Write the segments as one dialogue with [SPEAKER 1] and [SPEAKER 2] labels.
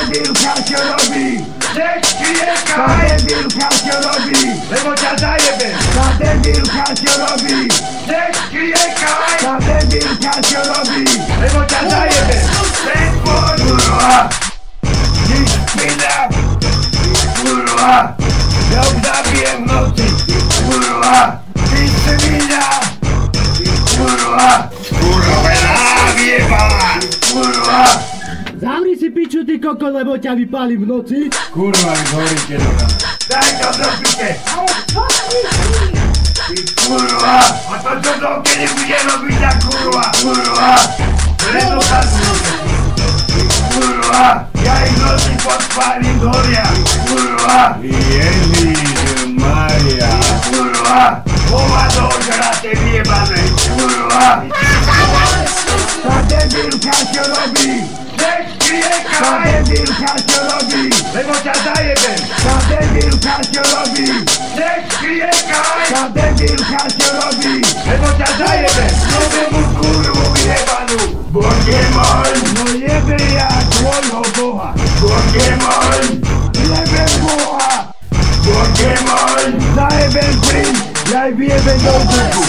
[SPEAKER 1] debilka się robi.
[SPEAKER 2] Cześć chwileczka Ta
[SPEAKER 1] debilka robi.
[SPEAKER 2] Lewo ciata jebie
[SPEAKER 1] Ta debilka robi.
[SPEAKER 2] Cześć chwileczka
[SPEAKER 1] Ta debilka robi.
[SPEAKER 2] Lewo ciata jebie Cześć
[SPEAKER 1] kurwa. Dziś chwila Kurwa. Jak zabiję w nocy.
[SPEAKER 3] kogo lemociami pali w nocy?
[SPEAKER 1] Kurwa, gory kierowca. Daj to zrobicie! Ty kurwa! A to co to kiedy będzie robić ta kurwa? Kurwa!
[SPEAKER 2] Lewo
[SPEAKER 1] Kurwa! Ja i nocy podpali goria! Kurwa! Jezus Maria! Kurwa!
[SPEAKER 2] Głowa do ożratem
[SPEAKER 1] jebanej! Kurwa! Ta debilka się robi!
[SPEAKER 2] Sadegil
[SPEAKER 1] kardioloji,
[SPEAKER 2] lewocia zajebem
[SPEAKER 1] Sadegil kardioloji,
[SPEAKER 2] seks kryje kaj
[SPEAKER 1] Sadegil kardioloji,
[SPEAKER 2] lewocia zajebem
[SPEAKER 1] Nowemu kurwu jebanu, Bogiemol No jeby jak łono boha Bogiemol Jebem boha Bogiemol Zajebem prins, jaj wiebem do duchu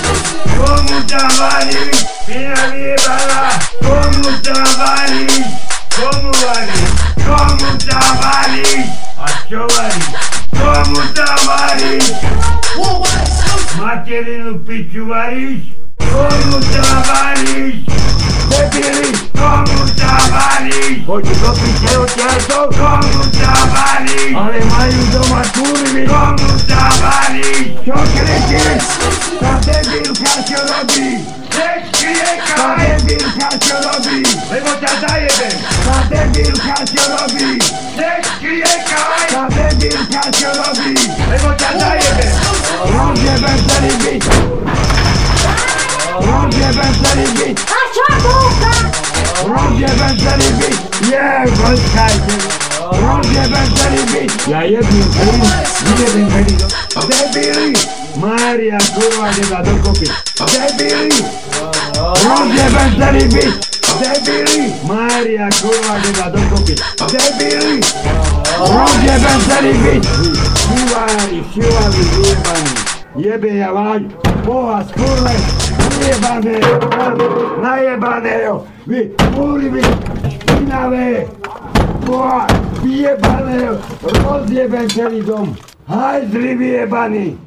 [SPEAKER 1] Komu dawali,
[SPEAKER 2] pina wiebala
[SPEAKER 1] Komu dawali Komu varíš? A čo varíš? Komu varíš? Materinu piču varíš? Komu varíš? Debili! Komu varíš? Poďte do piče odtiaľto! Komu tam varíš? Ale majú doma kurvy! Komu
[SPEAKER 2] varíš?
[SPEAKER 1] Čo kričíš? Tá debilka čo robí?
[SPEAKER 2] Nech Tá kriekaj,
[SPEAKER 1] debilka čo robí?
[SPEAKER 2] lebo ťa
[SPEAKER 1] din piață robi
[SPEAKER 2] Se scrie ca ai Să
[SPEAKER 1] avem din piață robi
[SPEAKER 2] Emoția ta e pe
[SPEAKER 1] Ruge pe săribit Ruge pe săribit
[SPEAKER 3] Așa duca
[SPEAKER 1] Ruge pe săribit E văd caite Ruge pe săribit Ea e din Cărin Vine din Cărin De Biri Maria Curva de la doi copii De Biri Ruge pe săribit Debili! Mária, kurva, nedá dokopy! Debili! Rozjebem celý byt! Šivári, šivári, vyjebaní! Jebe ja váš Boha skurve, vyjebaného, najebaného, vy kurvy, špinavé, Boha vyjebaného, rozjebem celý dom, hajzli vyjebaný.